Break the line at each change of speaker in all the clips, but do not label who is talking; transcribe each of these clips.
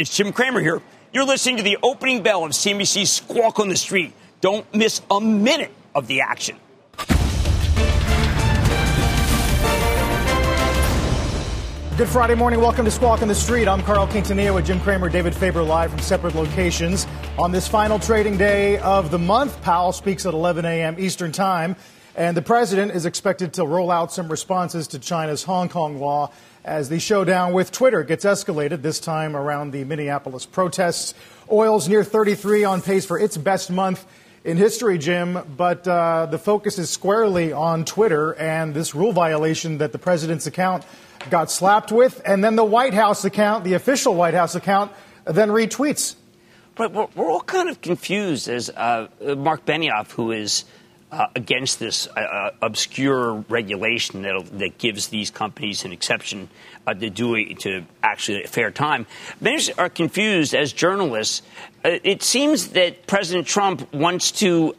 It's Jim Cramer here. You're listening to the opening bell of CNBC's Squawk on the Street. Don't miss a minute of the action.
Good Friday morning. Welcome to Squawk on the Street. I'm Carl Quintanilla with Jim Cramer, David Faber live from separate locations. On this final trading day of the month, Powell speaks at 11 a.m. Eastern Time, and the president is expected to roll out some responses to China's Hong Kong law as the showdown with Twitter gets escalated, this time around the Minneapolis protests. Oil's near 33 on pace for its best month in history, Jim, but uh, the focus is squarely on Twitter and this rule violation that the president's account got slapped with, and then the White House account, the official White House account, then retweets.
But we're, all kind of confused as uh, Mark Benioff, who is uh, against this uh, uh obscure regulation that, that gives these companies an exception uh, to do it to actually a fair time. Many are confused as journalists. Uh, it seems that President Trump wants to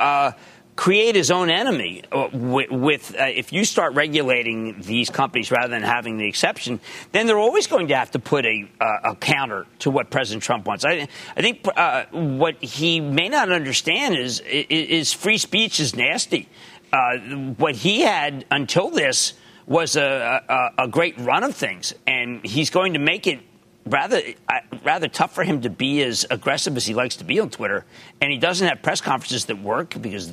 create his own enemy uh, with, with uh, if you start regulating these companies rather than having the exception then they're always going to have to put a, uh, a counter to what president trump wants. I, I think uh, what he may not understand is, is free speech is nasty. Uh, what he had until this was a, a, a great run of things and he's going to make it rather uh, rather tough for him to be as aggressive as he likes to be on Twitter, and he doesn't have press conferences that work because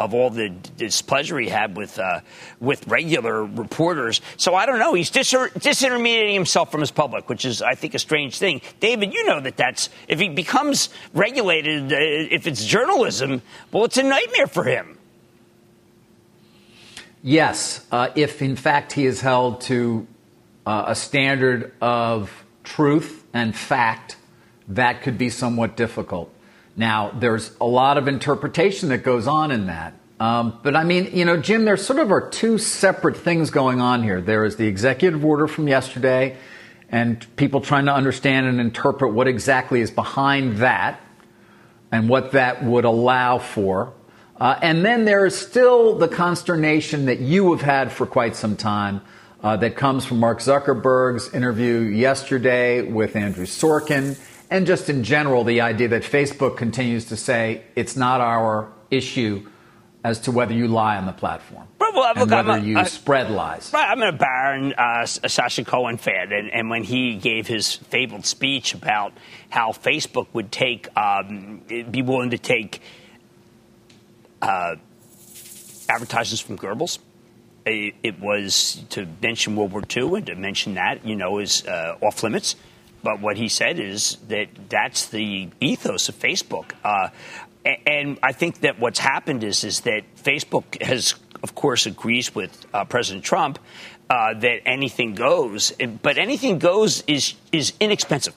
of all the displeasure he had with uh, with regular reporters. So I don't know. He's disinter- disintermediating himself from his public, which is, I think, a strange thing. David, you know that that's if he becomes regulated, uh, if it's journalism, well, it's a nightmare for him.
Yes, uh, if in fact he is held to uh, a standard of truth and fact, that could be somewhat difficult. Now, there's a lot of interpretation that goes on in that. Um, but I mean, you know, Jim, there sort of are two separate things going on here. There is the executive order from yesterday, and people trying to understand and interpret what exactly is behind that and what that would allow for. Uh, and then there is still the consternation that you have had for quite some time uh, that comes from Mark Zuckerberg's interview yesterday with Andrew Sorkin and just in general, the idea that Facebook continues to say it's not our issue as to whether you lie on the platform.
Well,
and
look,
whether
a,
you spread lies.
Right, I'm a Baron uh, Sacha Cohen fan, and, and, when he gave his fabled speech about how Facebook would take, um, be willing to take uh, advertisements from Goebbels, it, it, was to mention World War II and to mention that, you know, is uh, off limits. But what he said is that that's the ethos of Facebook. Uh, and I think that what's happened is is that Facebook has, of course, agrees with uh, President Trump uh, that anything goes, but anything goes is is inexpensive.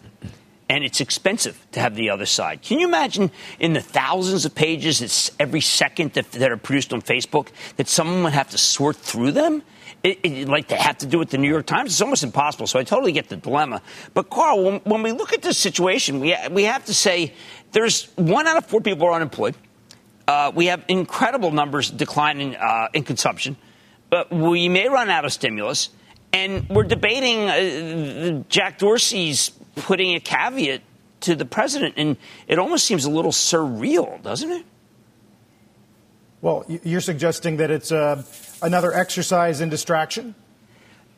And it's expensive to have the other side. Can you imagine in the thousands of pages every second that, that are produced on Facebook that someone would have to sort through them? It, it, like they have to do with the New York Times. It's almost impossible. So I totally get the dilemma. But Carl, when, when we look at this situation, we we have to say there's one out of four people are unemployed. Uh, we have incredible numbers declining uh, in consumption, but we may run out of stimulus. And we're debating uh, Jack Dorsey's putting a caveat to the president, and it almost seems a little surreal, doesn't it?
Well, you're suggesting that it's uh, another exercise in distraction?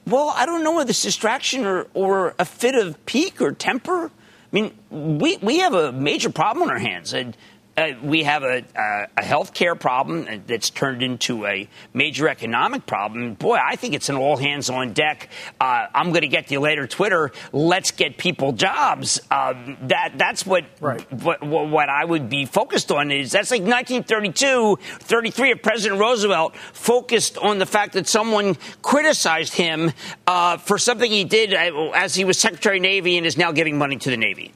Well, I don't know whether it's distraction or, or a fit of pique or temper. I mean, we, we have a major problem on our hands. And uh, we have a, a, a health care problem that's turned into a major economic problem. Boy, I think it's an all hands on deck. Uh, I'm going to get you later, Twitter. Let's get people jobs. Um, that that's what,
right.
what what I would be focused on is that's like 1932, 33 of President Roosevelt focused on the fact that someone criticized him uh, for something he did uh, as he was Secretary of Navy and is now giving money to the Navy.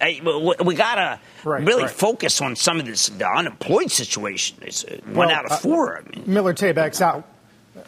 we gotta
right,
really
right.
focus on some of this the unemployed situation. It's uh, one
well,
out of four. I mean.
Miller Tabak's out.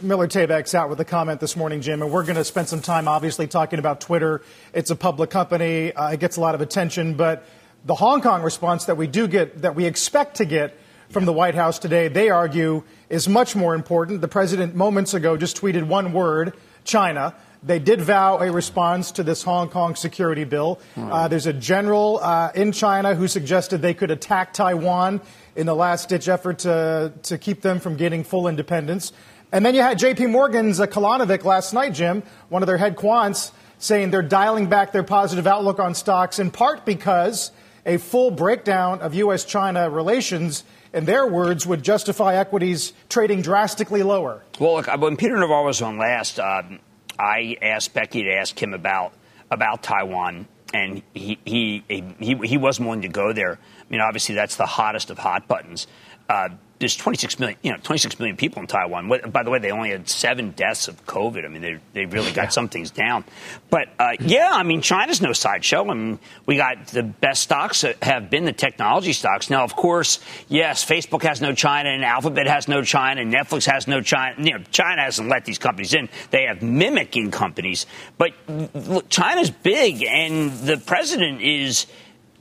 Miller Tabak's out with a comment this morning, Jim, and we're going to spend some time, obviously, talking about Twitter. It's a public company; uh, it gets a lot of attention, but the Hong Kong response that we do get, that we expect to get from the White House today, they argue is much more important. The president moments ago just tweeted one word: China. They did vow a response to this Hong Kong security bill. Uh, there's a general uh, in China who suggested they could attack Taiwan in the last ditch effort to, to keep them from getting full independence. And then you had JP Morgan's uh, Kolanovic last night, Jim, one of their head quants, saying they're dialing back their positive outlook on stocks in part because a full breakdown of U.S. China relations, in their words, would justify equities trading drastically lower.
Well, look, when Peter Navarro was on last, um, I asked Becky to ask him about about Taiwan, and he he he, he wasn't willing to go there. I mean, obviously that's the hottest of hot buttons. Uh, there's 26 million, you know, 26 million people in Taiwan. By the way, they only had seven deaths of COVID. I mean, they, they really got yeah. some things down. But uh, yeah, I mean, China's no sideshow. I mean, we got the best stocks have been the technology stocks. Now, of course, yes, Facebook has no China, and Alphabet has no China, and Netflix has no China. You know, China hasn't let these companies in. They have mimicking companies. But look, China's big, and the president is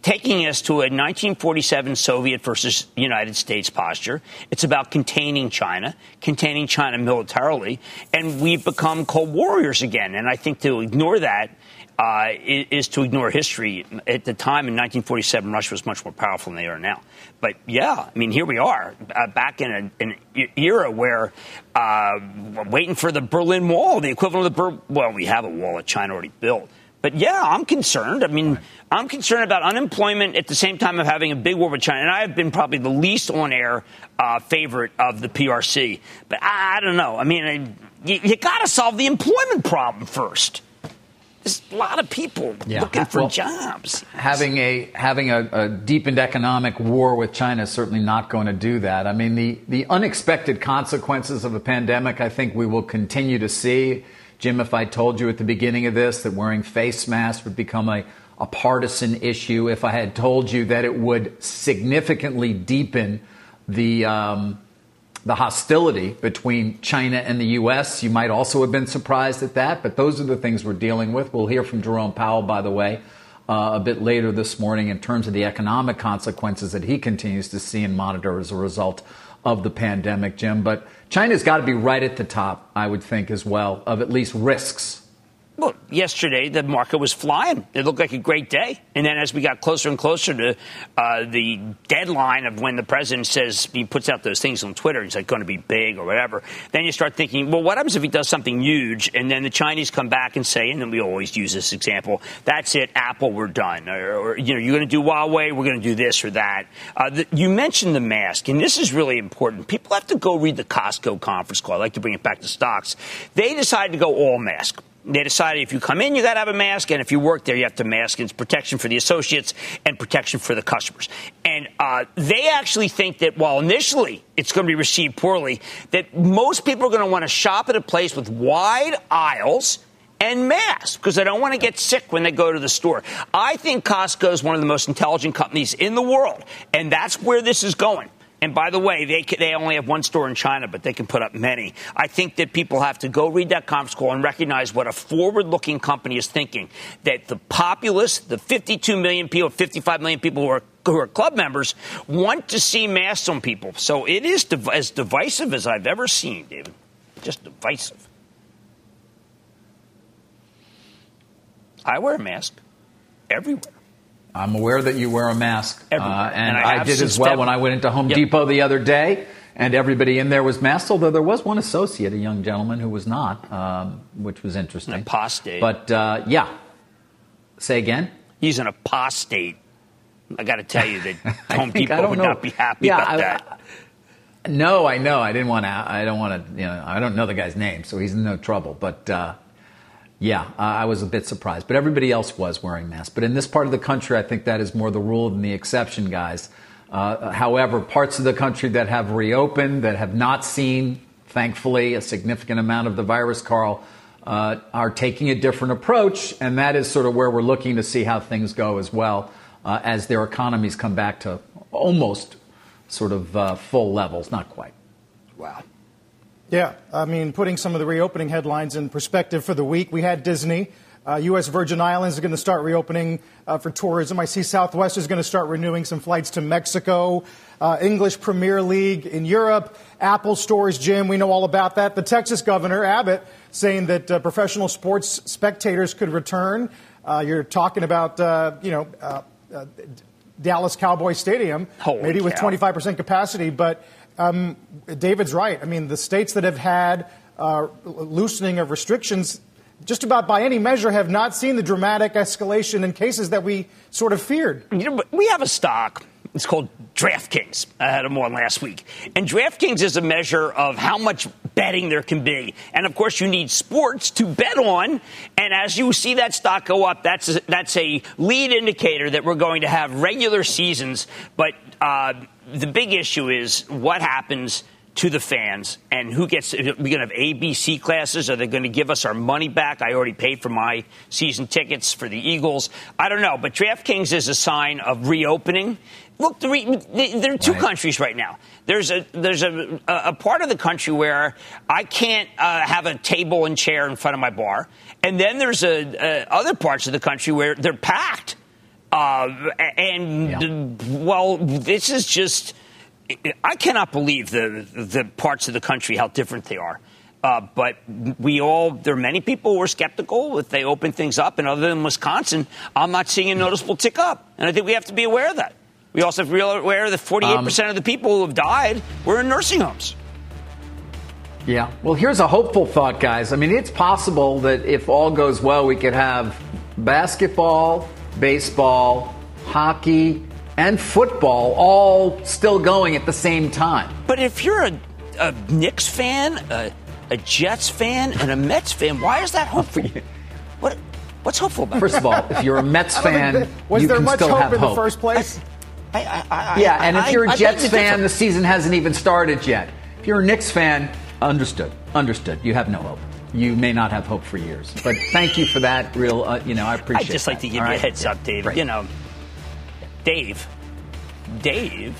taking us to a 1947 Soviet versus United States posture. It's about containing China, containing China militarily, and we've become Cold Warriors again. And I think to ignore that uh, is to ignore history. At the time in 1947, Russia was much more powerful than they are now. But yeah, I mean, here we are, uh, back in an era where uh, waiting for the Berlin Wall, the equivalent of the Ber- well, we have a wall that China already built. But yeah, I'm concerned. I mean, right. I'm concerned about unemployment at the same time of having a big war with China. And I have been probably the least on air uh, favorite of the PRC. But I, I don't know. I mean, I, you, you got to solve the employment problem first. There's a lot of people yeah. looking for well, jobs.
Having a having a, a, deepened economic war with China is certainly not going to do that. I mean, the the unexpected consequences of a pandemic, I think we will continue to see. Jim, if I told you at the beginning of this that wearing face masks would become a, a partisan issue, if I had told you that it would significantly deepen the um, the hostility between China and the U.S. You might also have been surprised at that, but those are the things we're dealing with. We'll hear from Jerome Powell, by the way, uh, a bit later this morning in terms of the economic consequences that he continues to see and monitor as a result of the pandemic, Jim. But China's got to be right at the top, I would think, as well, of at least risks
well, yesterday the market was flying. It looked like a great day. And then as we got closer and closer to uh, the deadline of when the president says he puts out those things on Twitter, he's like going to be big or whatever, then you start thinking, well, what happens if he does something huge? And then the Chinese come back and say, and then we always use this example, that's it, Apple, we're done. Or, or you know, you're going to do Huawei, we're going to do this or that. Uh, the, you mentioned the mask, and this is really important. People have to go read the Costco conference call. I like to bring it back to stocks. They decided to go all mask they decided if you come in, you got to have a mask, and if you work there, you have to mask. It's protection for the associates and protection for the customers. And uh, they actually think that while initially it's going to be received poorly, that most people are going to want to shop at a place with wide aisles and masks because they don't want to get sick when they go to the store. I think Costco is one of the most intelligent companies in the world, and that's where this is going. And by the way, they, they only have one store in China, but they can put up many. I think that people have to go read that conference call and recognize what a forward looking company is thinking. That the populace, the 52 million people, 55 million people who are who are club members want to see masks on people. So it is div- as divisive as I've ever seen, David. Just divisive. I wear a mask everywhere.
I'm aware that you wear a mask,
uh,
and,
and, I,
I did as well when I went into Home yep. Depot the other day, and everybody in there was masked. Although there was one associate, a young gentleman, who was not, um, which was interesting.
An apostate.
But uh, yeah, say again.
He's an apostate. I got to tell you that Home Depot would know. not be happy
yeah,
about
I,
that.
I, no, I know. I didn't want to. I don't want to. You know, I don't know the guy's name, so he's in no trouble. But uh, yeah, I was a bit surprised. But everybody else was wearing masks. But in this part of the country, I think that is more the rule than the exception, guys. Uh, however, parts of the country that have reopened, that have not seen, thankfully, a significant amount of the virus, Carl, uh, are taking a different approach, and that is sort of where we're looking to see how things go as well uh, as their economies come back to almost sort of uh, full levels, not quite.
Wow.
Yeah, I mean, putting some of the reopening headlines in perspective for the week, we had Disney. Uh, U.S. Virgin Islands is going to start reopening uh, for tourism. I see Southwest is going to start renewing some flights to Mexico. Uh, English Premier League in Europe. Apple stores, Jim, we know all about that. The Texas governor, Abbott, saying that uh, professional sports spectators could return. Uh, you're talking about, uh, you know, Dallas Cowboys Stadium,
Holy
maybe with 25% capacity. But um, David's right. I mean, the states that have had loosening of restrictions just about by any measure, have not seen the dramatic escalation in cases that we sort of feared.
You know, we have a stock. It's called DraftKings. I had them on last week. And DraftKings is a measure of how much betting there can be. And of course, you need sports to bet on. And as you see that stock go up, that's a, that's a lead indicator that we're going to have regular seasons. But uh, the big issue is what happens to the fans and who gets we're going to have ABC classes? Are they going to give us our money back? I already paid for my season tickets for the Eagles. I don't know but DraftKings is a sign of reopening. Look there are two right. countries right now. There's a there's a, a part of the country where I can't uh, have a table and chair in front of my bar. And then there's a, other parts of the country where they're packed uh, and yeah. well this is just I cannot believe the the parts of the country how different they are. Uh, but we all, there are many people who are skeptical if they open things up. And other than Wisconsin, I'm not seeing a noticeable tick up. And I think we have to be aware of that. We also have to be aware that 48% um, of the people who have died were in nursing homes.
Yeah. Well, here's a hopeful thought, guys. I mean, it's possible that if all goes well, we could have basketball, baseball, hockey, and football all still going at the same time.
But if you're a, a Knicks fan, a, a, Jets fan, and a Mets fan, why is that hope hopeful? what, what's hopeful about
First of all, if you're a Mets fan,
was
you
there
can
much
still
hope
have
in
hope.
the first place?
I, I, I,
yeah, and if you're a Jets fan, the season hasn't even started yet. If you're a Knicks fan, understood, understood. You have no hope you may not have hope for years. But thank you for that. Real, uh, you know, I appreciate.
I just like to give
All
you
right?
a heads up, Dave.
Right.
You know, Dave. Dave.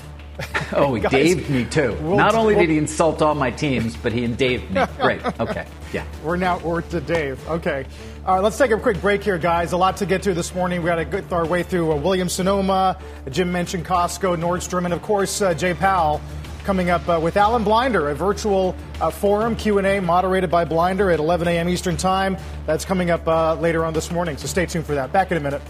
Oh, he
Guys,
daved me too.
we'll-
Not only
we'll-
did he insult all my teams, but he daved me. Great. Okay. Yeah.
We're now we're to Dave. Okay. All right, let's take a quick break here, guys. A lot to get to this morning. We got to get our way through uh, William Sonoma. Jim mentioned Costco, Nordstrom, and of course uh, Jay Powell coming up uh, with Alan Blinder, a virtual uh, forum Q&A moderated by Blinder at 11 a.m. Eastern Time. That's coming up uh, later on this morning, so stay tuned for that. Back in a minute.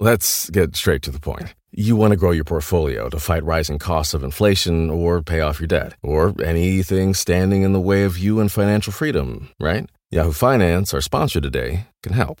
Let's get straight to the point. You want to grow your portfolio to fight rising costs of inflation or pay off your debt or anything standing in the way of you and financial freedom, right? Yahoo Finance, our sponsor today, can help.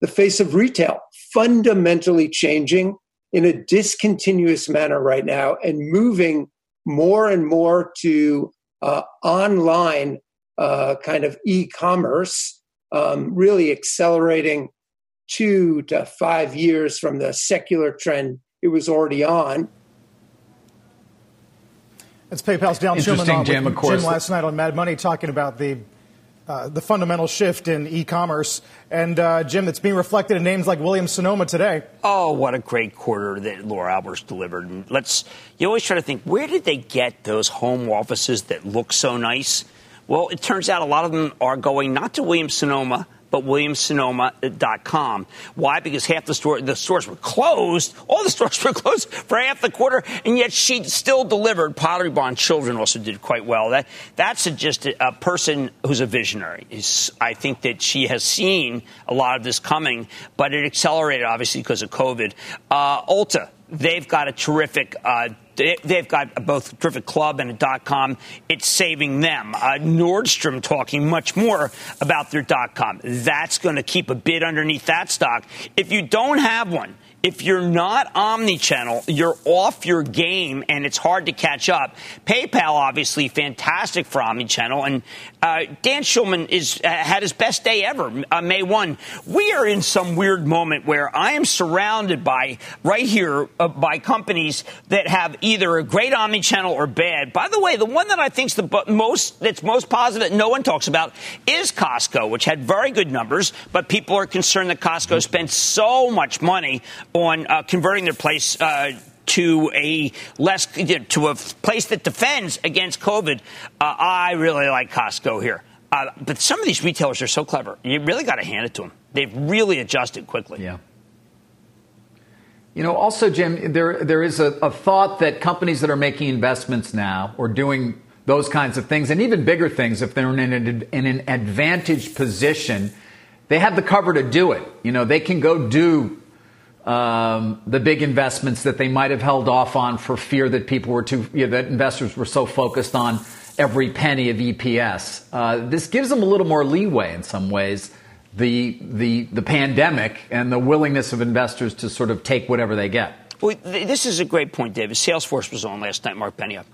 the face of retail fundamentally changing in a discontinuous manner right now and moving more and more to uh, online uh, kind of e-commerce, um, really accelerating two to five years from the secular trend it was already on.
It's PayPal's Down
Interesting,
Schulman on
Jim,
with
of course.
Jim last night on Mad Money talking about the uh, the fundamental shift in e-commerce. And uh, Jim, that's being reflected in names like Williams Sonoma today.
Oh, what a great quarter that Laura Alberts delivered! And let's you always try to think where did they get those home offices that look so nice? Well, it turns out a lot of them are going not to Williams Sonoma but williamssonoma.com. Why? Because half the store the stores were closed. All the stores were closed for half the quarter, and yet she still delivered. Pottery Barn Children also did quite well. That that's a, just a, a, person who's a visionary. Is I think that she has seen a lot of this coming, but it accelerated obviously because of COVID. Uh, Ulta, they've got a terrific. Uh, they've got both a terrific club and a dot com. It's saving them. Uh, Nordstrom talking much more about their dot com. That's going to keep a bid underneath that stock. If you don't have one, if you're not omni-channel, you're off your game and it's hard to catch up. PayPal, obviously, fantastic for omni-channel. And uh, Dan Schulman is uh, had his best day ever, uh, May 1. We are in some weird moment where I am surrounded by, right here, uh, by companies that have either a great omni-channel or bad. By the way, the one that I think is the most, that's most positive that no one talks about is Costco, which had very good numbers, but people are concerned that Costco spent so much money on uh, converting their place uh, to a less to a place that defends against COVID. Uh, I really like Costco here. Uh, but some of these retailers are so clever. You really got to hand it to them. They've really adjusted quickly.
Yeah. You know, also, Jim, there there is a, a thought that companies that are making investments now or doing those kinds of things, and even bigger things, if they're in an, in an advantage position, they have the cover to do it. You know, they can go do um, the big investments that they might have held off on for fear that people were too, you know, that investors were so focused on every penny of EPS. Uh, this gives them a little more leeway in some ways. The, the, the pandemic and the willingness of investors to sort of take whatever they get.
Well, this is a great point, David. Salesforce was on last night, Mark Benioff.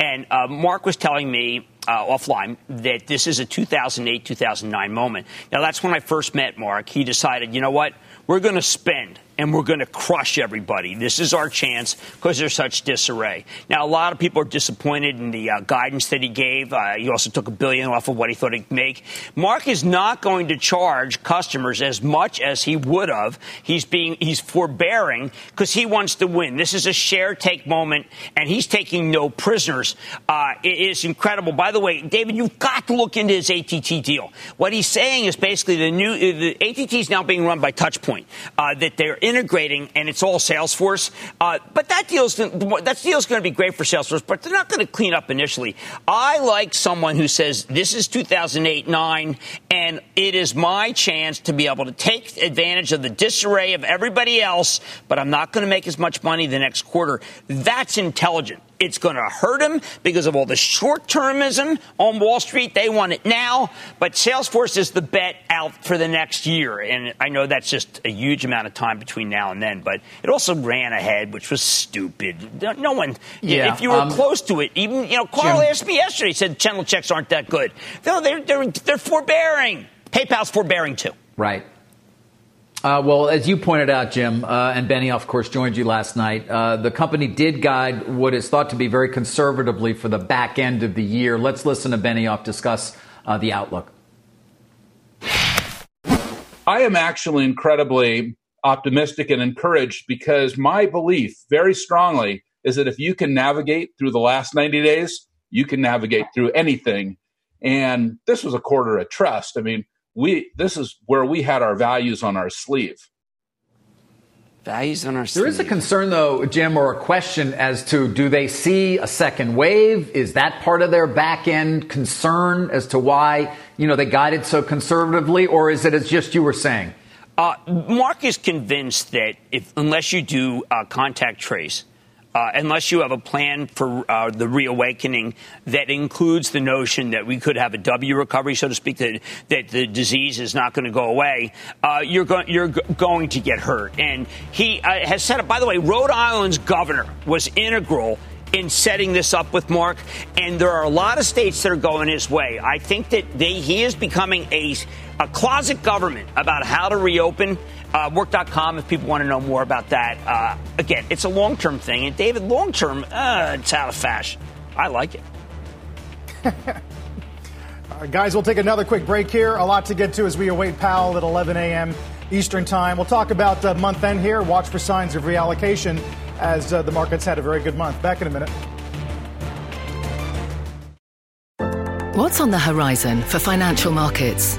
And uh, Mark was telling me uh, offline that this is a 2008 2009 moment. Now, that's when I first met Mark. He decided, you know what? We're going to spend and we're going to crush everybody. This is our chance because there's such disarray. Now, a lot of people are disappointed in the uh, guidance that he gave. Uh, he also took a billion off of what he thought he'd make. Mark is not going to charge customers as much as he would have. He's being he's forbearing because he wants to win. This is a share take moment, and he's taking no prisoners. Uh, it is incredible. By the way, David, you've got to look into his ATT deal. What he's saying is basically the new the ATT is now being run by Touchpoint. Uh, that they're integrating, and it's all Salesforce. Uh, but that deal's that deal's going to be great for Salesforce, but they're not going to clean up initially. I like someone who says this is 2008 9, and it is my chance to be able to take advantage of the disarray of everybody else, but I'm not going to make as much money the next quarter. That's intelligent. It's going to hurt them because of all the short termism on Wall Street. They want it now, but Salesforce is the bet out for the next year. And I know that's just a huge amount of time between now and then, but it also ran ahead, which was stupid. No one, yeah, if you were um, close to it, even, you know, Carl Jim. asked me yesterday, he said channel checks aren't that good. No, they're, they're, they're forbearing. PayPal's forbearing too.
Right. Uh, well, as you pointed out, Jim, uh, and Benny, of course, joined you last night, uh, the company did guide what is thought to be very conservatively for the back end of the year. Let's listen to Benioff discuss uh, the outlook.
I am actually incredibly optimistic and encouraged because my belief, very strongly, is that if you can navigate through the last 90 days, you can navigate through anything. And this was a quarter of trust. I mean, we this is where we had our values on our sleeve.
Values on our sleeve.
There is a concern, though, Jim, or a question as to do they see a second wave? Is that part of their back end concern as to why you know they guided so conservatively, or is it as just you were saying?
Uh, Mark is convinced that if unless you do uh, contact trace uh, unless you have a plan for uh, the reawakening that includes the notion that we could have a W recovery, so to speak, that, that the disease is not going to go away, uh, you're, go- you're g- going to get hurt. And he uh, has said it, by the way, Rhode Island's governor was integral in setting this up with Mark, and there are a lot of states that are going his way. I think that they, he is becoming a, a closet government about how to reopen. Uh, work.com if people want to know more about that. Uh, again, it's a long term thing. And David, long term, uh, it's out of fashion. I like it.
Uh, guys, we'll take another quick break here. A lot to get to as we await Powell at 11 a.m. Eastern Time. We'll talk about uh, month end here. Watch for signs of reallocation as uh, the markets had a very good month. Back in a minute.
What's on the horizon for financial markets?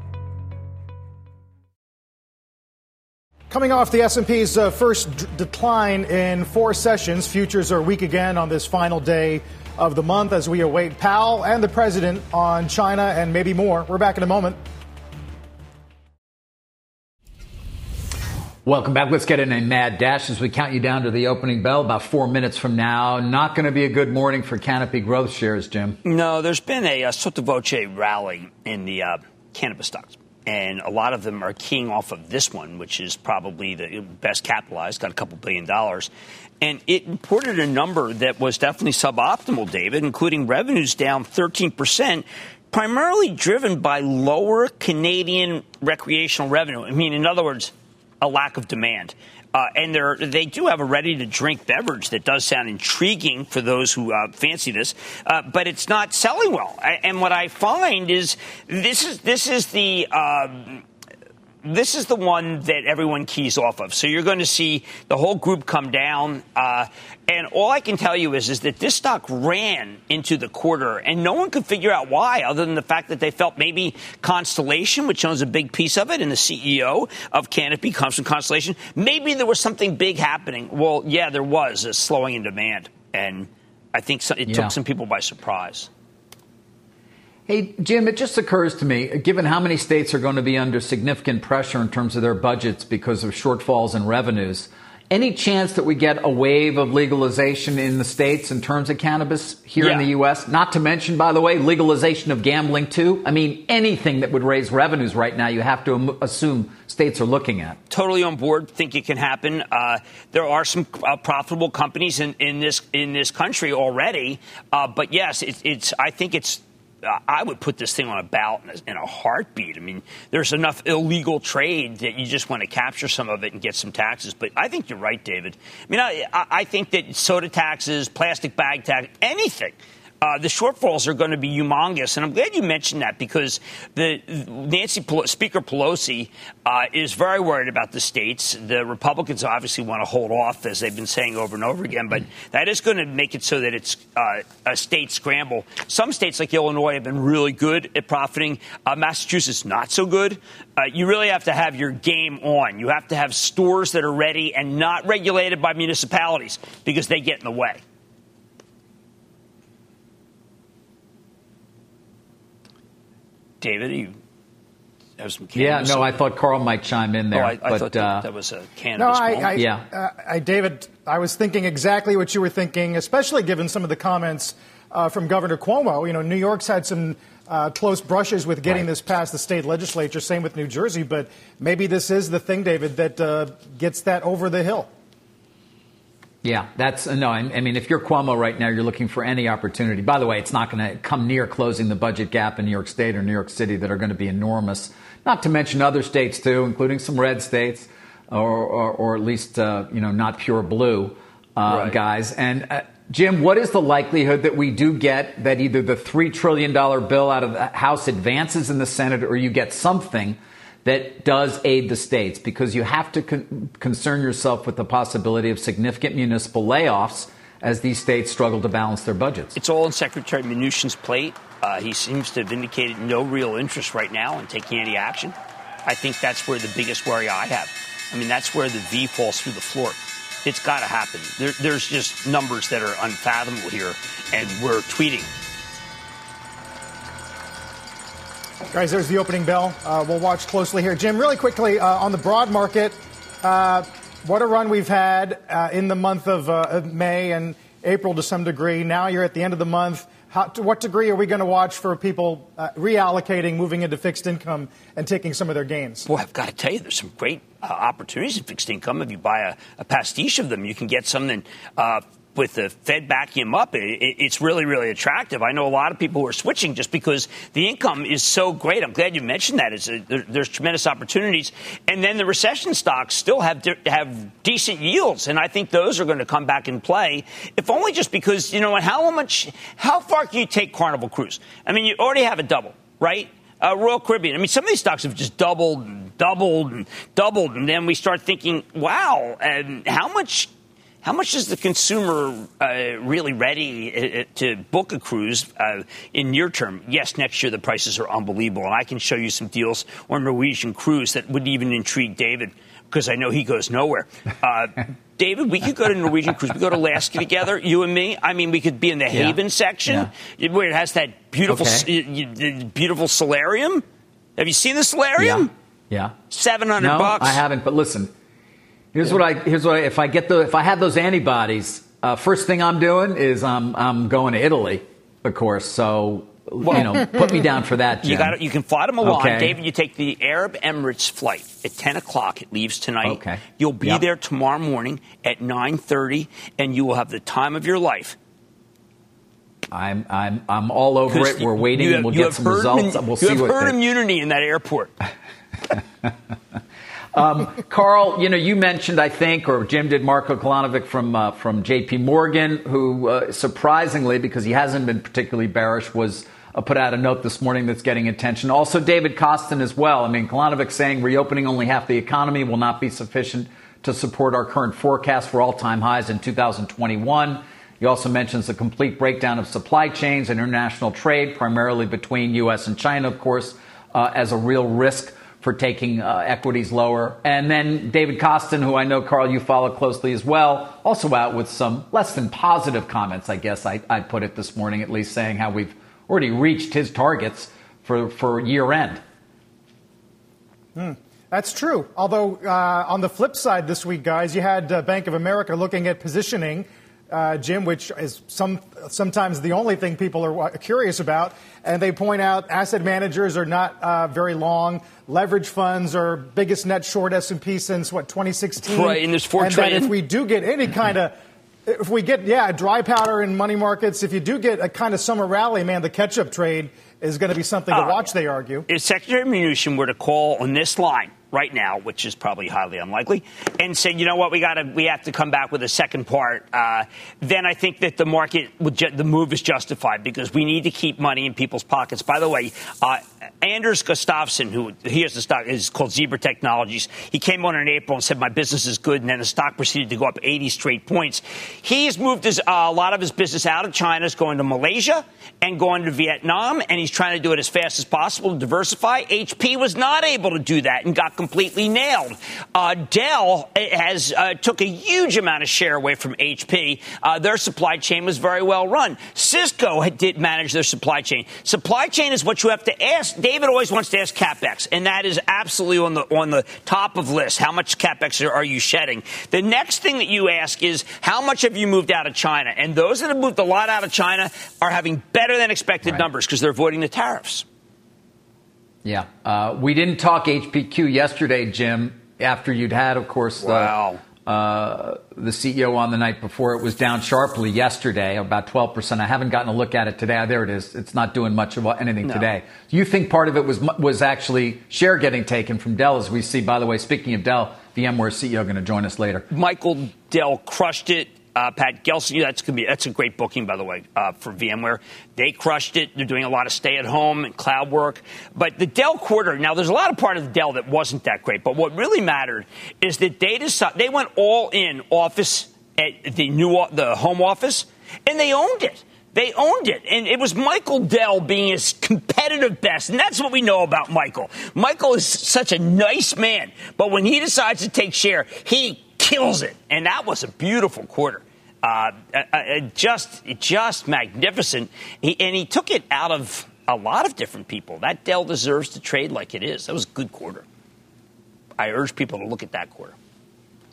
Coming off the S&P's uh, first d- decline in four sessions, futures are weak again on this final day of the month as we await Powell and the president on China and maybe more. We're back in a moment.
Welcome back. Let's get in a mad dash as we count you down to the opening bell about four minutes from now. Not going to be a good morning for Canopy growth shares, Jim.
No, there's been a, a sotto voce rally in the uh, cannabis stocks. And a lot of them are keying off of this one, which is probably the best capitalized, got a couple billion dollars. And it reported a number that was definitely suboptimal, David, including revenues down 13%, primarily driven by lower Canadian recreational revenue. I mean, in other words, a lack of demand. Uh, and they do have a ready to drink beverage that does sound intriguing for those who uh, fancy this, uh, but it's not selling well. And what I find is this is this is the um, this is the one that everyone keys off of. So you're going to see the whole group come down. And all I can tell you is, is that this stock ran into the quarter, and no one could figure out why, other than the fact that they felt maybe Constellation, which owns a big piece of it, and the CEO of Canopy comes from Constellation, maybe there was something big happening. Well, yeah, there was a slowing in demand, and I think it yeah. took some people by surprise.
Hey, Jim, it just occurs to me, given how many states are going to be under significant pressure in terms of their budgets because of shortfalls in revenues, any chance that we get a wave of legalization in the states in terms of cannabis here yeah. in the U.S.? Not to mention, by the way, legalization of gambling too. I mean, anything that would raise revenues right now, you have to assume states are looking at.
Totally on board. Think it can happen. Uh, there are some uh, profitable companies in, in this in this country already, uh, but yes, it, it's. I think it's I would put this thing on a ballot in a, heartbeat. I mean, there's enough illegal trade that you just want to capture some of it and get some taxes. But I think you're right, David. I mean, I, I think that soda taxes, plastic bag tax, anything uh, the shortfalls are going to be humongous. And I'm glad you mentioned that because the Nancy Speaker Pelosi uh, is very worried about the states. The Republicans obviously want to hold off, as they've been saying over and over again. But that is going to make it so that it's uh, a state scramble. Some states like Illinois have been really good at profiting. Uh, Massachusetts not so good. Uh, you really have to have your game on. You have to have stores that are ready and not regulated by municipalities because they get in the way. David, you have some
Yeah, no, I thought Carl might chime in there.
Oh, I, I but, thought that, uh, that, was a
cannabis. No, I, I, yeah. Uh, I, David, I was thinking exactly what you were thinking, especially given some of the comments uh, from Governor Cuomo. You know, New York's had some uh, close brushes with getting right. this past the state legislature. Same with New Jersey, but maybe this is the thing, David, that uh, gets that over the hill.
Yeah, that's no. I, mean, if you're Cuomo right now, you're looking for any opportunity. By the way, it's not going to come near closing the budget gap in New York State or New York City that are going to be enormous. Not to mention other states too, including some red states, or or, or at least uh, you know not pure blue uh, right. guys. And uh, Jim, what is the likelihood that we do get that either the three trillion dollar bill out of the House advances in the Senate, or you get something that does aid the states because you have to con- concern yourself with the possibility of significant municipal layoffs as these states struggle to balance their budgets.
It's all in Secretary Mnuchin's plate. Uh, he seems to have indicated no real interest right now in taking any action. I think that's where the biggest worry I have. I mean, that's where the V falls through the floor. It's got to happen. There, there's just numbers that are unfathomable here, and we're tweeting.
Guys, there's the opening bell. Uh, we'll watch closely here. Jim, really quickly uh, on the broad market, uh, what a run we've had uh, in the month of, uh, of May and April to some degree. Now you're at the end of the month. How, to what degree are we going to watch for people uh, reallocating, moving into fixed income, and taking some of their gains?
Boy, I've got to tell you, there's some great opportunities in fixed income. If you buy a, a pastiche of them, you can get uh, with the Fed backing him up, it, it's really, really attractive. I know a lot of people who are switching just because the income is so great. I'm glad you mentioned that. A, there, there's tremendous opportunities, and then the recession stocks still have have decent yields, and I think those are going to come back in play. If only just because you know how much, how far can you take Carnival Cruise? I mean, you already have a double, right? Uh, Royal Caribbean. I mean, some of these stocks have just doubled and doubled and doubled, and then we start thinking, wow, and how much how much is the consumer uh, really ready uh, uh, to book a cruise uh, in near term? Yes, next year the prices are unbelievable, and I can show you some deals on Norwegian cruise that would even intrigue David because I know he goes nowhere. Uh, David, we could go to Norwegian cruise. We go to Alaska together, you and me. I mean, we could be in the yeah. Haven section yeah. where it has that beautiful, okay. beautiful solarium. Have you seen the solarium?
Yeah. yeah.
Seven hundred no, bucks.
I haven't, but listen Here's yeah. what I here's what I, if I get the if I have those antibodies, uh, first thing I'm doing is I'm I'm going to Italy, of course. So well, you know, put me down for that. Jim.
You got You can fly to Milan, okay. David. You take the Arab Emirates flight at 10 o'clock. It leaves tonight.
Okay.
You'll be yep. there tomorrow morning at 9:30, and you will have the time of your life.
I'm I'm I'm all over it. We're waiting, have, and we'll get some results. we'll
you
see
have herd immunity in that airport.
Um, Carl, you know, you mentioned, I think, or Jim did, Marko Kolanovic from uh, from J.P. Morgan, who uh, surprisingly, because he hasn't been particularly bearish, was uh, put out a note this morning that's getting attention. Also, David Kostin as well. I mean, Kolanovic saying reopening only half the economy will not be sufficient to support our current forecast for all-time highs in 2021. He also mentions the complete breakdown of supply chains and international trade, primarily between U.S. and China, of course, uh, as a real risk for taking uh, equities lower. And then David Kostin, who I know, Carl, you follow closely as well, also out with some less than positive comments, I guess I, I put it this morning, at least saying how we've already reached his targets for, for year end.
Hmm. That's true. Although, uh, on the flip side this week, guys, you had uh, Bank of America looking at positioning uh, Jim, which is some, sometimes the only thing people are curious about. And they point out asset managers are not uh, very long. Leverage funds are biggest net short S&P since, what, 2016?
Right, and there's four
and
trillion.
that if we do get any kind of if we get, yeah, dry powder in money markets, if you do get a kind of summer rally, man, the catch up trade is going to be something to uh, watch, they argue.
If Secretary Mnuchin were to call on this line, right now, which is probably highly unlikely, and say, you know what, we got to, we have to come back with a second part, uh, then I think that the market, would ju- the move is justified because we need to keep money in people's pockets. By the way, uh, Anders Gustafsson, who here's the stock is called Zebra Technologies. He came on in April and said my business is good, and then the stock proceeded to go up 80 straight points. He's moved his, uh, a lot of his business out of China, is going to Malaysia and going to Vietnam, and he's trying to do it as fast as possible to diversify. HP was not able to do that and got completely nailed. Uh, Dell has uh, took a huge amount of share away from HP. Uh, their supply chain was very well run. Cisco did manage their supply chain. Supply chain is what you have to ask. David always wants to ask capex, and that is absolutely on the on the top of list. How much capex are, are you shedding? The next thing that you ask is how much have you moved out of China? And those that have moved a lot out of China are having better than expected right. numbers because they're avoiding the tariffs.
Yeah, uh, we didn't talk HPQ yesterday, Jim. After you'd had, of course,
wow.
Uh, the CEO on the night before. It was down sharply yesterday, about 12%. I haven't gotten a look at it today. Ah, there it is. It's not doing much of anything no. today. Do you think part of it was was actually share getting taken from Dell, as we see, by the way, speaking of Dell, VMware CEO going to join us later.
Michael Dell crushed it uh, Pat Gelsinger. That's gonna be that's a great booking, by the way, uh, for VMware. They crushed it. They're doing a lot of stay at home and cloud work. But the Dell quarter now, there's a lot of part of the Dell that wasn't that great. But what really mattered is that they decided they went all in Office at the new the home office, and they owned it. They owned it. And it was Michael Dell being his competitive best. And that's what we know about Michael. Michael is such a nice man. But when he decides to take share, he kills it. And that was a beautiful quarter. Uh, uh, uh, just, just magnificent. He, and he took it out of a lot of different people. That Dell deserves to trade like it is. That was a good quarter. I urge people to look at that quarter.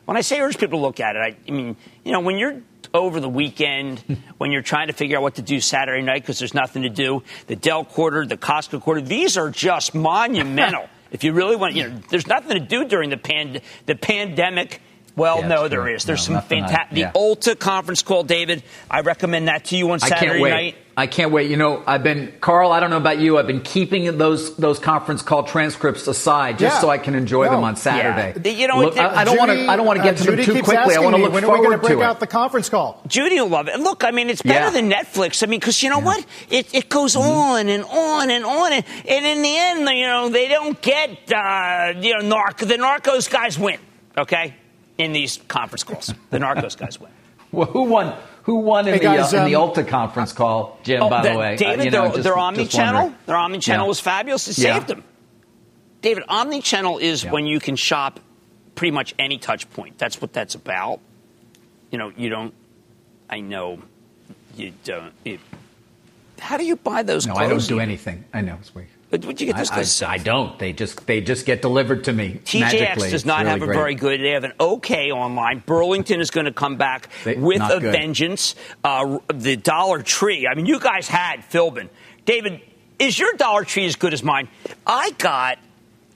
When I say urge people to look at it, I, I mean, you know, when you're over the weekend, when you're trying to figure out what to do Saturday night because there's nothing to do, the Dell quarter, the Costco quarter, these are just monumental. if you really want, you know, there's nothing to do during the, pand- the pandemic well, yeah, no, there true. is. There's no, some fantastic. Yeah. The Ulta conference call, David. I recommend that to you on Saturday
I
night.
I can't wait. You know, I've been Carl. I don't know about you. I've been keeping those those conference call transcripts aside just yeah. so I can enjoy no. them on Saturday.
You know, look,
I, I, don't want to. I don't want to get uh, to them too quickly. I want to look
when
forward
are we going to break
it.
out the conference call?
Judy will love it. Look, I mean, it's better than Netflix. I mean, because you know what? It, it goes mm-hmm. on and on and on, and, and, in the end, you know, they don't get uh, you know, narc. The Narcos guys win. Okay, in these conference calls. The Narcos guys win.
Well, who won? Who won in, hey guys, the, uh, in um, the Ulta conference call, Jim?
Oh,
by
the,
the way,
David, uh, you know, their, just, their omni-channel, their omni-channel
yeah.
was fabulous. It yeah. saved them. David, omni-channel is yeah. when you can shop pretty much any touch point. That's what that's about. You know, you don't. I know you don't. It, how do you buy those?
No,
I
don't do anything. I know. It's weird.
But would you get this?
I, I, I, don't. They just they just get delivered to me.
TJX does not
really
have a
great.
very good. They have an okay online. Burlington is going to come back
they,
with a
good.
vengeance. Uh, the Dollar Tree. I mean, you guys had Philbin. David, is your Dollar Tree as good as mine? I got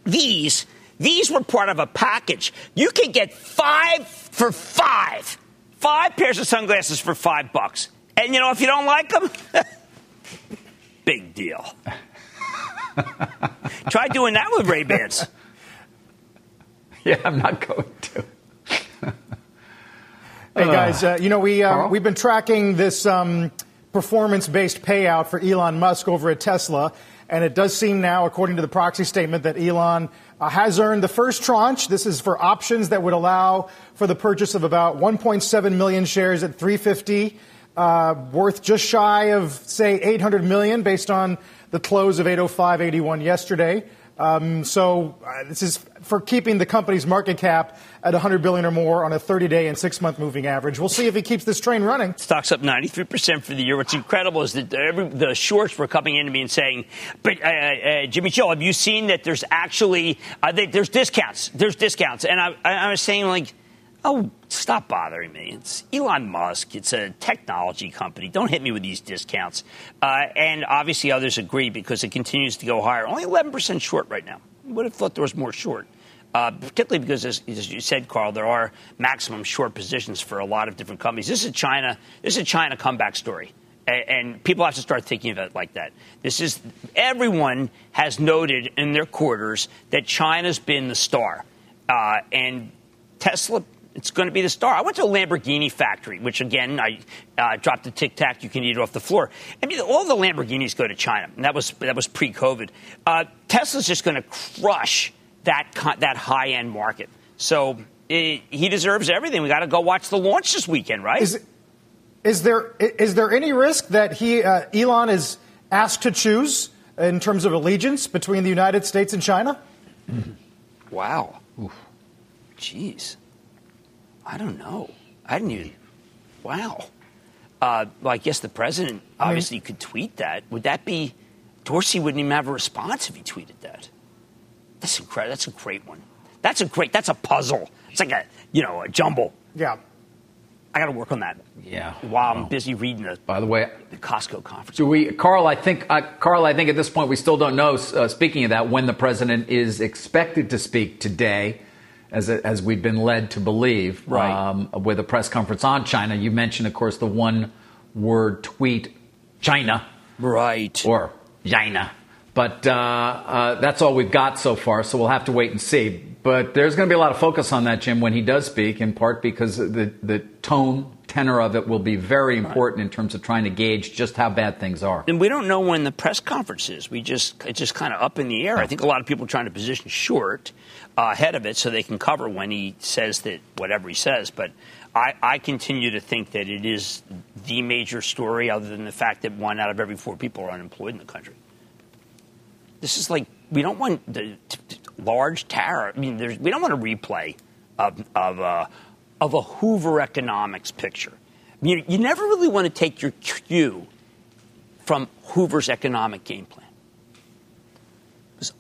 these. These were part of a package. You can get five for five. Five pairs of sunglasses for five bucks. And you know, if you don't like them, big deal. Try doing that with Ray Bans.
Yeah, I'm not going to.
hey guys, uh, you know we uh, we've been tracking this um, performance-based payout for Elon Musk over at Tesla, and it does seem now, according to the proxy statement, that Elon uh, has earned the first tranche. This is for options that would allow for the purchase of about 1.7 million shares at 350, uh, worth just shy of say 800 million, based on the close of 805.81 yesterday. Um, so uh, this is for keeping the company's market cap at 100 billion or more on a 30-day and six-month moving average. We'll see if he keeps this train running.
Stocks up 93 percent for the year. What's incredible is that every, the shorts were coming in to me and saying, "But uh, uh, Jimmy Joe, have you seen that there's actually uh, there's discounts? There's discounts?" And I, I was saying like Oh, stop bothering me. It's Elon Musk. It's a technology company. Don't hit me with these discounts. Uh, and obviously, others agree because it continues to go higher. Only 11% short right now. Would have thought there was more short. Uh, particularly because, as, as, you said, Carl, there are maximum short positions for a lot of different companies. This is China. This is a China comeback story, and, and people have to start thinking of it like that. This is everyone has noted in their quarters that China's been the star, uh, and Tesla it's going to be the star. I went to a Lamborghini factory, which again, I uh, dropped the Tic Tac. You can eat it off the floor. I mean, all the Lamborghinis go to China, and that was that was pre-COVID. Uh, Tesla's just going to crush that that high end market. So it, he deserves everything. We got to go watch the launch this weekend, right?
Is, is there is there any risk that he uh, Elon is asked to choose in terms of allegiance between the United States and China?
Wow. Oof. Jeez. I don't know. I didn't even. Wow. Uh, well, I guess the president obviously I mean, could tweet that. Would that be? Dorsey wouldn't even have a response if he tweeted that. That's incredible. That's a great one. That's a great. That's a puzzle. It's like a you know a jumble.
Yeah.
I got to work on that.
Yeah.
While I'm busy reading the.
By the way,
the Costco conference.
Do we, Carl? I think, uh, Carl. I think at this point we still don't know. Uh, speaking of that, when the president is expected to speak today as, as we've been led to believe,
right.
um, with a press conference on China. You mentioned, of course, the one word tweet, China.
Right.
Or China. But uh, uh, that's all we've got so far, so we'll have to wait and see. But there's going to be a lot of focus on that, Jim, when he does speak, in part because the, the tone, tenor of it will be very important right. in terms of trying to gauge just how bad things are.
And we don't know when the press conference is. We just it's just kind of up in the air. I think a lot of people are trying to position short ahead of it so they can cover when he says that whatever he says. But I, I continue to think that it is the major story, other than the fact that one out of every four people are unemployed in the country. This is like we don't want the t- t- large tariff. I mean, we don't want a replay of of. Uh, of a Hoover economics picture. You, you never really want to take your cue from Hoover's economic game plan.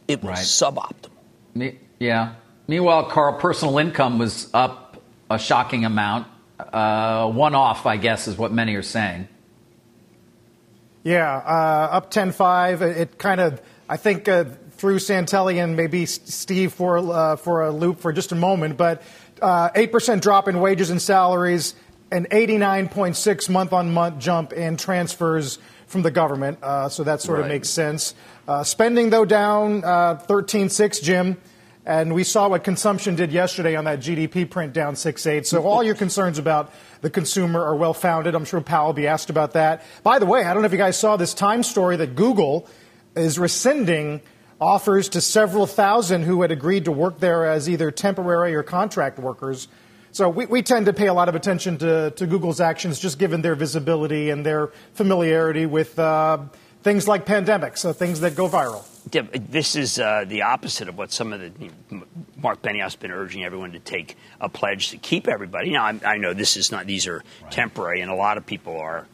It was right. suboptimal.
Yeah. Meanwhile, Carl, personal income was up a shocking amount. Uh, one off, I guess, is what many are saying.
Yeah, uh, up 10 5. It kind of, I think, uh, threw Santelli and maybe Steve for, uh, for a loop for just a moment, but uh, 8% drop in wages and salaries, an 89.6 month on month jump in transfers from the government. Uh, so that sort right. of makes sense. Uh, spending, though, down 13.6, uh, Jim. And we saw what consumption did yesterday on that GDP print down 6.8. So all your concerns about the consumer are well founded. I'm sure Powell will be asked about that. By the way, I don't know if you guys saw this Time story that Google is rescinding offers to several thousand who had agreed to work there as either temporary or contract workers. So we, we tend to pay a lot of attention to, to Google's actions just given their visibility and their familiarity with uh, things like pandemics, so things that go viral.
Yeah, this is uh, the opposite of what some of the Mark Benioff has been urging everyone to take a pledge to keep everybody. Now I, I know this is not; these are right. temporary, and a lot of people are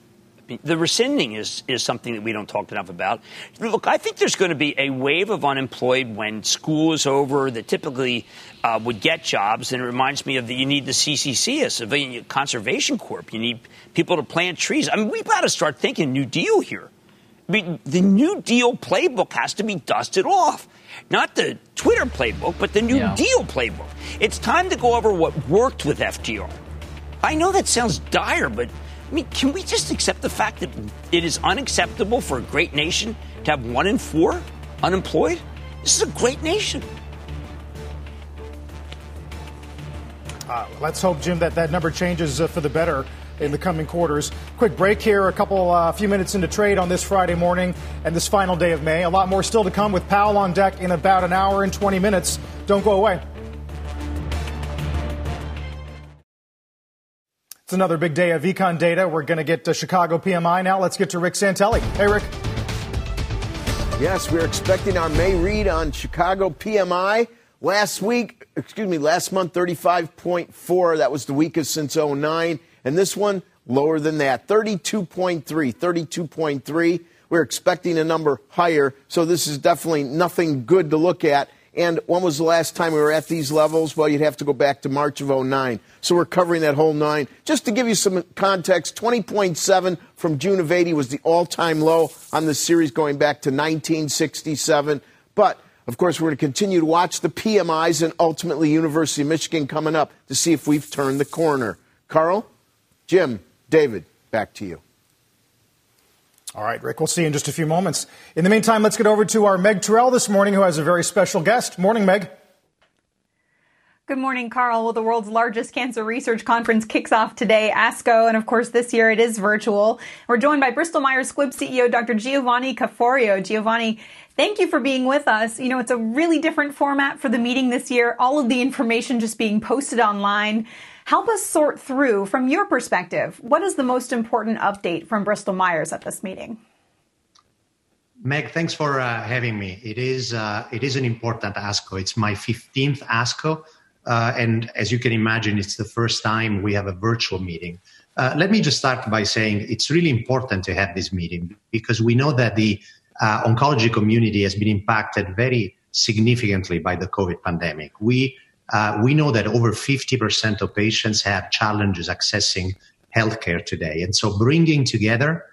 the rescinding is, is something that we don't talk enough about. Look, I think there's going to be a wave of unemployed when school is over that typically uh, would get jobs. And it reminds me of that you need the CCC, a Civilian Conservation Corp. You need people to plant trees. I mean, we've got to start thinking New Deal here. I mean, the New Deal playbook has to be dusted off. Not the Twitter playbook, but the New yeah. Deal playbook. It's time to go over what worked with FDR. I know that sounds dire, but I mean, can we just accept the fact that it is unacceptable for a great nation to have one in four unemployed? This is a great nation.
Uh, let's hope, Jim, that that number changes uh, for the better in the coming quarters. Quick break here, a couple, uh, few minutes into trade on this Friday morning and this final day of May. A lot more still to come with Powell on deck in about an hour and 20 minutes. Don't go away. It's another big day of econ data. We're going to get to Chicago PMI now. Let's get to Rick Santelli. Hey, Rick.
Yes, we're expecting our May read on Chicago PMI. Last week, excuse me, last month, 35.4. That was the weakest since 09. And this one, lower than that, 32.3, 32.3. We're expecting a number higher. So this is definitely nothing good to look at. And when was the last time we were at these levels? Well, you'd have to go back to March of 09. So we're covering that whole nine. Just to give you some context, 20.7 from June of 80 was the all time low on the series going back to 1967. But of course, we're going to continue to watch the PMIs and ultimately University of Michigan coming up to see if we've turned the corner. Carl, Jim, David, back to you.
All right, Rick, we'll see you in just a few moments. In the meantime, let's get over to our Meg Terrell this morning, who has a very special guest. Morning, Meg.
Good morning, Carl. Well, the world's largest cancer research conference kicks off today, ASCO, and of course, this year it is virtual. We're joined by Bristol Myers Squibb CEO Dr. Giovanni Caforio. Giovanni, thank you for being with us. You know, it's a really different format for the meeting this year, all of the information just being posted online. Help us sort through, from your perspective, what is the most important update from Bristol Myers at this meeting?
Meg, thanks for uh, having me. It is uh, it is an important ASCO. It's my 15th ASCO, uh, and as you can imagine, it's the first time we have a virtual meeting. Uh, let me just start by saying it's really important to have this meeting because we know that the uh, oncology community has been impacted very significantly by the COVID pandemic. We uh, we know that over 50% of patients have challenges accessing healthcare today. And so bringing together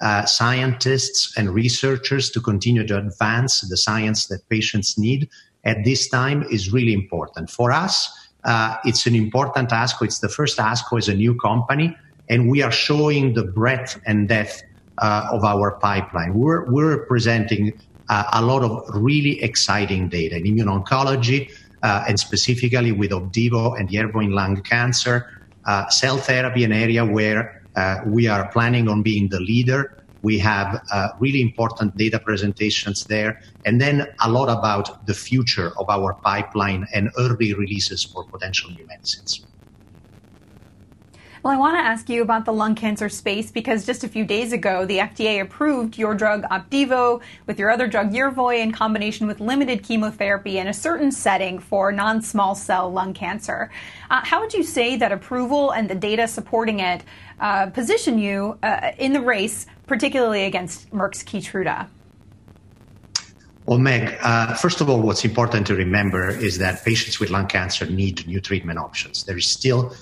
uh, scientists and researchers to continue to advance the science that patients need at this time is really important. For us, uh, it's an important ASCO. It's the first ASCO as a new company, and we are showing the breadth and depth uh, of our pipeline. We're, we're presenting uh, a lot of really exciting data in immuno-oncology, uh, and specifically with Opdivo and Yervoy lung cancer, Uh, cell therapy, an area where uh, we are planning on being the leader. We have uh, really important data presentations there, and then a lot about the future of our pipeline and early releases for potential new medicines.
Well, I want to ask you about the lung cancer space because just a few days ago, the FDA approved your drug Opdivo with your other drug Yervoy in combination with limited chemotherapy in a certain setting for non small cell lung cancer. Uh, how would you say that approval and the data supporting it uh, position you uh, in the race, particularly against Merck's Keytruda?
Well, Meg, uh, first of all, what's important to remember is that patients with lung cancer need new treatment options. There is still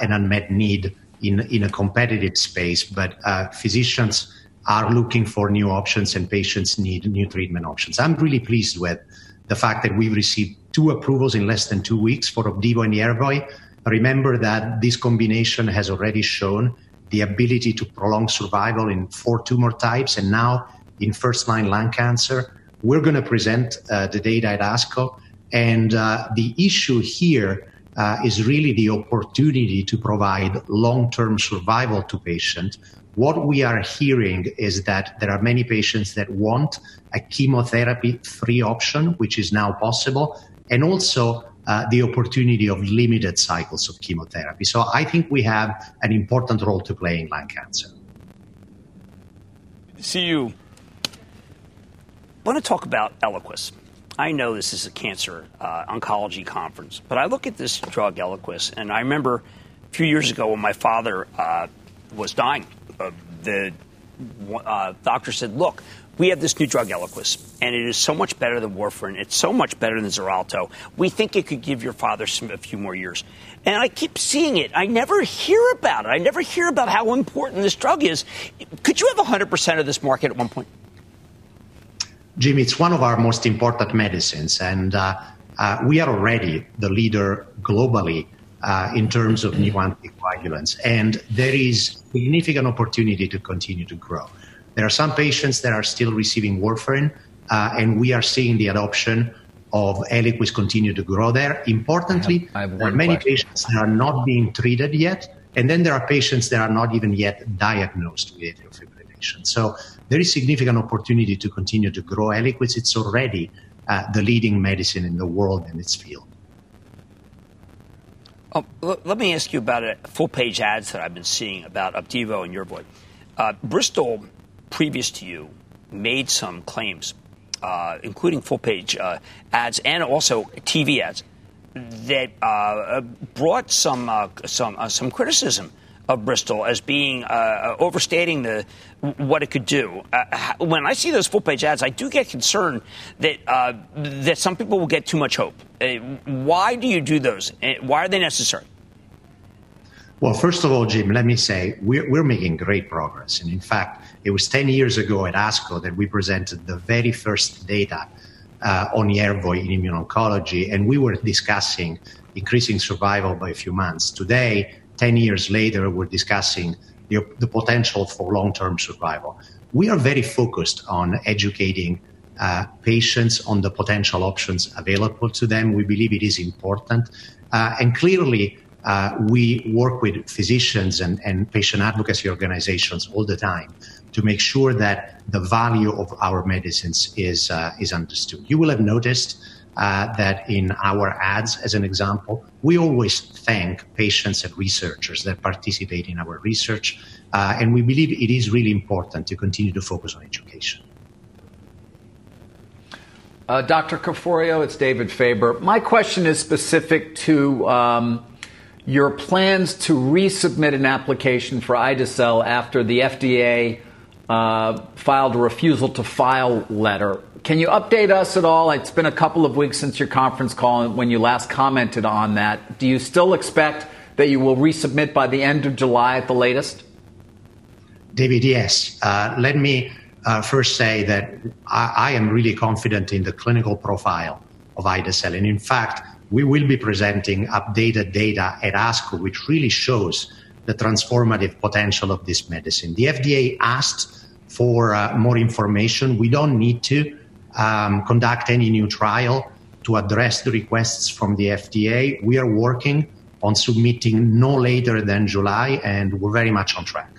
an unmet need in, in a competitive space, but uh, physicians are looking for new options and patients need new treatment options. I'm really pleased with the fact that we've received two approvals in less than two weeks for Opdivo and Yervoy. Remember that this combination has already shown the ability to prolong survival in four tumor types and now in first line lung cancer. We're going to present uh, the data at ASCO. And uh, the issue here uh, is really the opportunity to provide long-term survival to patients. What we are hearing is that there are many patients that want a chemotherapy-free option, which is now possible, and also uh, the opportunity of limited cycles of chemotherapy. So I think we have an important role to play in lung cancer.
See you. I want to talk about Eliquis. I know this is a cancer uh, oncology conference, but I look at this drug Eliquis, and I remember a few years ago when my father uh, was dying, uh, the uh, doctor said, "Look, we have this new drug Eliquis, and it is so much better than warfarin. It's so much better than Xarelto. We think it could give your father some, a few more years." And I keep seeing it. I never hear about it. I never hear about how important this drug is. Could you have 100% of this market at one point?
Jim, it's one of our most important medicines, and uh, uh, we are already the leader globally uh, in terms of new anticoagulants, and there is significant opportunity to continue to grow. There are some patients that are still receiving warfarin, uh, and we are seeing the adoption of Eliquis continue to grow there. Importantly, I have, I have there are many question. patients that are not being treated yet, and then there are patients that are not even yet diagnosed with atrial fibrillation. So there is significant opportunity to continue to grow Eliquis. It's already uh, the leading medicine in the world in its field.
Oh, let me ask you about a full page ads that I've been seeing about Opdivo and Yervoy. Uh, Bristol, previous to you, made some claims, uh, including full page uh, ads and also TV ads, that uh, brought some uh, some uh, some criticism of Bristol as being uh, uh, overstating the what it could do. Uh, when I see those full page ads, I do get concerned that uh, that some people will get too much hope. Uh, why do you do those? Uh, why are they necessary?
Well, first of all, Jim, let me say we're, we're making great progress. And in fact, it was 10 years ago at ASCO that we presented the very first data on Yervoy in immuno-oncology, and we were discussing increasing survival by a few months. Today, 10 years later, we're discussing the, the potential for long term survival. We are very focused on educating uh, patients on the potential options available to them. We believe it is important. Uh, and clearly, uh, we work with physicians and, and, patient advocacy organizations all the time to make sure that the value of our medicines is, uh, is understood. You will have noticed uh, that in our ads, as an example, we always thank patients and researchers that participate in our research. Uh, and we believe it is really important to continue to focus on education.
Uh, Dr. Caforio, it's David Faber. My question is specific to um, your plans to resubmit an application for ide-cel after the FDA uh, filed a refusal to file letter. Can you update us at all? It's been a couple of weeks since your conference call when you last commented on that. Do you still expect that you will resubmit by the end of July at the latest?
David, yes. Uh, let me uh, first say that I, I, am really confident in the clinical profile of ide-cel. And in fact, we will be presenting updated data at ASCO, which really shows the transformative potential of this medicine. The FDA asked for uh, more information. We don't need to um, conduct any new trial to address the requests from the FDA. We are working on submitting no later than July, and we're very much on track.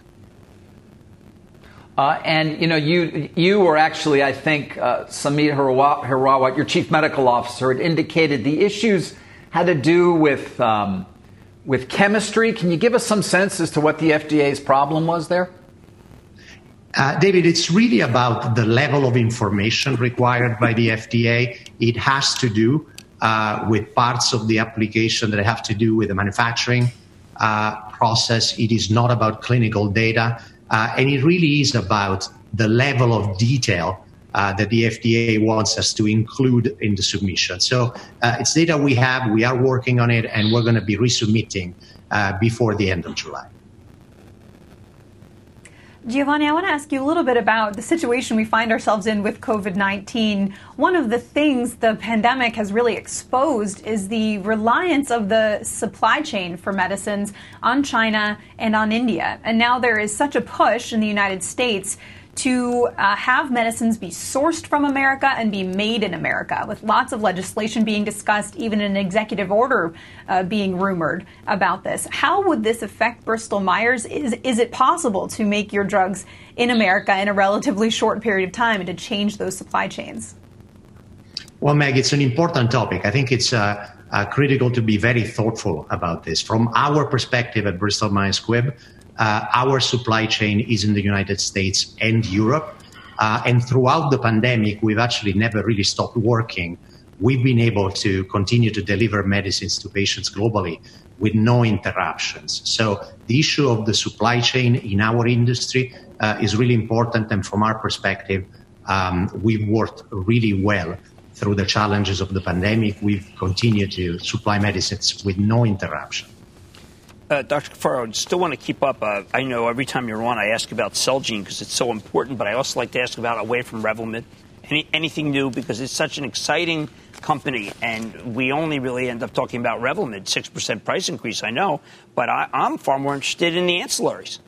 Uh, and you know, you you were actually, I think, uh, Samit Hirawat, your chief medical officer, had indicated the issues had to do with um, with chemistry. Can you give us some sense as to what the FDA's problem was there?
Uh, David, it's really about the level of information required by the FDA. It has to do uh, with parts of the application that have to do with the manufacturing uh, process. It is not about clinical data. Uh, and it really is about the level of detail uh, that the FDA wants us to include in the submission. So uh, it's data we have, we are working on it, and we're going to be resubmitting before the end of July.
Giovanni, I want to ask you a little bit about the situation we find ourselves in with COVID 19. One of the things the pandemic has really exposed is the reliance of the supply chain for medicines on China and on India. And now there is such a push in the United States to uh, have medicines be sourced from America and be made in America, with lots of legislation being discussed, even an executive order uh, being rumored about this. How would this affect Bristol Myers? Is, is it possible to make your drugs in America in a relatively short period of time and to change those supply chains?
Well, Meg, it's an important topic. I think it's uh, uh critical to be very thoughtful about this. From our perspective at Bristol Myers Squibb, uh, our supply chain is in the United States and Europe. Uh, and throughout the pandemic, we've actually never really stopped working. We've been able to continue to deliver medicines to patients globally with no interruptions. So the issue of the supply chain in our industry uh, is really important. And from our perspective, um, we've worked really well through the challenges of the pandemic. We've continued to supply medicines with no interruption.
Uh, Dr. Caforio, still want to keep up. Uh, I know every time you're on, I ask about Celgene because it's so important, but I also like to ask about away from Revlimid. Any, anything new because it's such an exciting company, and we only really end up talking about Revlimid, six percent price increase. I know, but I, am far more interested in the ancillaries.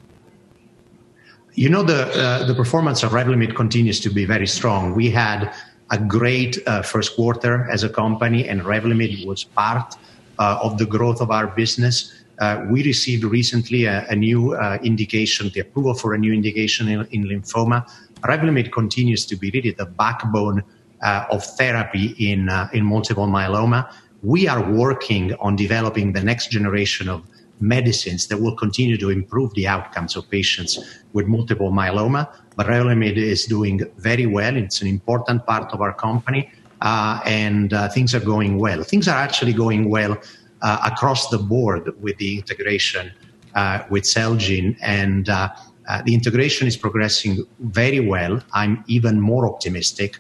You know, the uh, the performance of Revlimid continues to be very strong. We had a great uh, first quarter as a company, and Revlimid was part uh, of the growth of our business. Uh, we received recently a, a new uh, indication, the approval for a new indication in, in lymphoma. Revlimid continues to be really the backbone uh, of therapy in, uh, in multiple myeloma. We are working on developing the next generation of medicines that will continue to improve the outcomes of patients with multiple myeloma. But Revlimid is doing very well. It's an important part of our company, uh, and uh, things are going well. Things are actually going well Uh, across the board with the integration uh, with Celgene. And uh, uh, the integration is progressing very well. I'm even more optimistic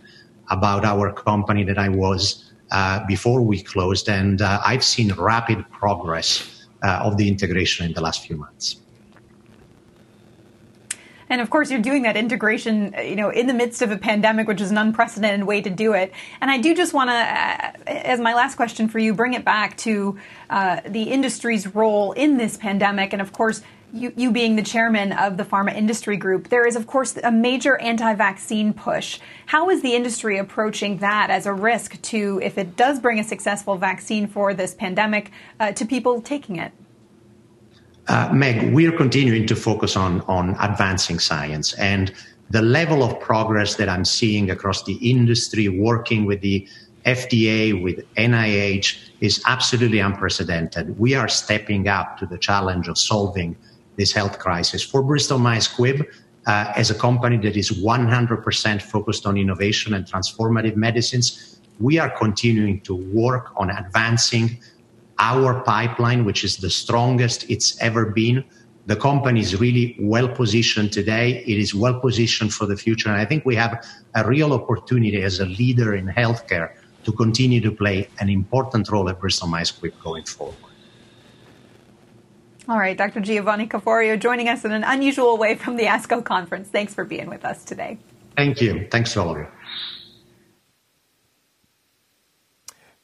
about our company than I was uh, before we closed. And I've seen rapid progress of the integration in the last few months.
And of course, you're doing that integration, you know, in the midst of a pandemic, which is an unprecedented way to do it. And I do just want to, uh, as my last question for you, bring it back to uh, the industry's role in this pandemic. And of course, you, you, being the chairman of the pharma industry group, there is, of course, a major anti vaccine push. How is the industry approaching that as a risk to, if it does bring a successful vaccine for this pandemic, uh, to people taking it?
Uh, Meg, we're continuing to focus on, on advancing science and the level of progress that I'm seeing across the industry, working with the FDA, with NIH, is absolutely unprecedented. We are stepping up to the challenge of solving this health crisis. For Bristol Myers Squibb, uh, as a company that is 100% focused on innovation and transformative medicines, we are continuing to work on advancing our pipeline, which is the strongest it's ever been. The company is really well positioned today. It is well positioned for the future. And I think we have a real opportunity as a leader in healthcare to continue to play an important role at Bristol Myers Squibb going forward.
All right, Dr. Giovanni Caforio joining us in an unusual way from the ASCO conference. Thanks for being with us today.
Thank you. Thanks to all of you.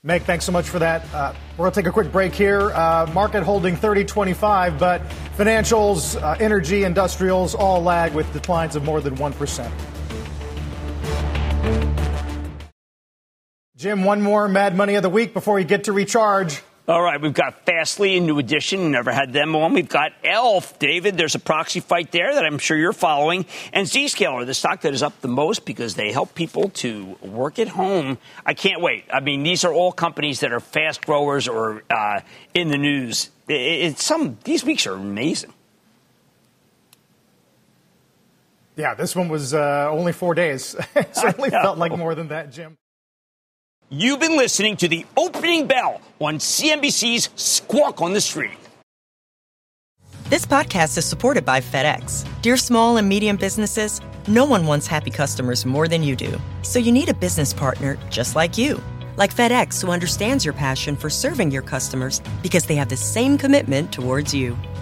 Meg, thanks so much for that. Uh, we're going to take a quick break here. Uh, market holding 30.25, but financials, uh, energy, industrials all lag with declines of more than 1%. Jim, one more mad money of the week before we get to recharge.
All right, we've got Fastly, a new edition. Never had them on. We've got Elf, David. There's a proxy fight there that I'm sure you're following. And Zscaler, the stock that is up the most because they help people to work at home. I can't wait. I mean, these are all companies that are fast growers or uh, in the news. It, it, some these weeks are amazing.
Yeah, this one was uh, only four days. it certainly felt like more than that, Jim.
You've been listening to the opening bell on CNBC's Squawk on the Street.
This podcast is supported by FedEx. Dear small and medium businesses, no one wants happy customers more than you do. So you need a business partner just like you. Like FedEx, who understands your passion for serving your customers because they have the same commitment towards you.